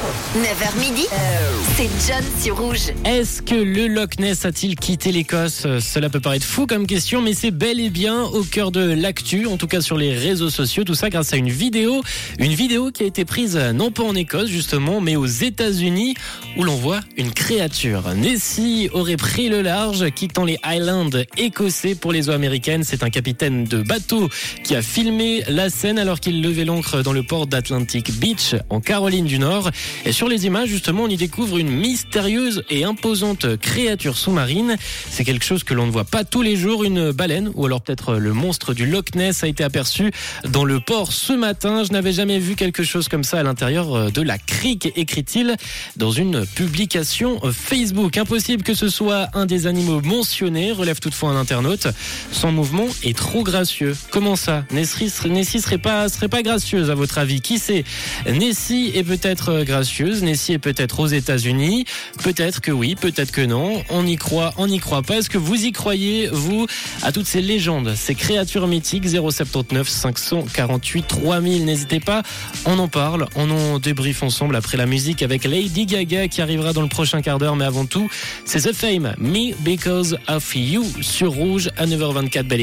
9h midi, c'est John sur Rouge. Est-ce que le Loch Ness a-t-il quitté l'Écosse? Cela peut paraître fou comme question, mais c'est bel et bien au cœur de l'actu, en tout cas sur les réseaux sociaux. Tout ça grâce à une vidéo, une vidéo qui a été prise non pas en Écosse justement, mais aux États-Unis, où l'on voit une créature. Nessie aurait pris le large, quittant les Highlands écossais pour les eaux américaines. C'est un capitaine de bateau qui a filmé la scène alors qu'il levait l'ancre dans le port d'Atlantic Beach en Caroline du Nord. Et sur les images, justement, on y découvre une mystérieuse et imposante créature sous-marine. C'est quelque chose que l'on ne voit pas tous les jours, une baleine ou alors peut-être le monstre du Loch Ness a été aperçu dans le port ce matin. Je n'avais jamais vu quelque chose comme ça à l'intérieur de la crique, écrit-il dans une publication Facebook. Impossible que ce soit un des animaux mentionnés, relève toutefois un internaute. Son mouvement est trop gracieux. Comment ça? Nessie, serait pas, serait pas gracieuse à votre avis? Qui sait? Nessie est peut-être gracieuse, Nessie est peut-être aux États-Unis, peut-être que oui, peut-être que non. On y croit, on n'y croit pas. Est-ce que vous y croyez, vous, à toutes ces légendes, ces créatures mythiques 079 548 3000 N'hésitez pas, on en parle, on en débriefe ensemble après la musique avec Lady Gaga qui arrivera dans le prochain quart d'heure. Mais avant tout, c'est The Fame, Me Because of You sur Rouge à 9h24. Belle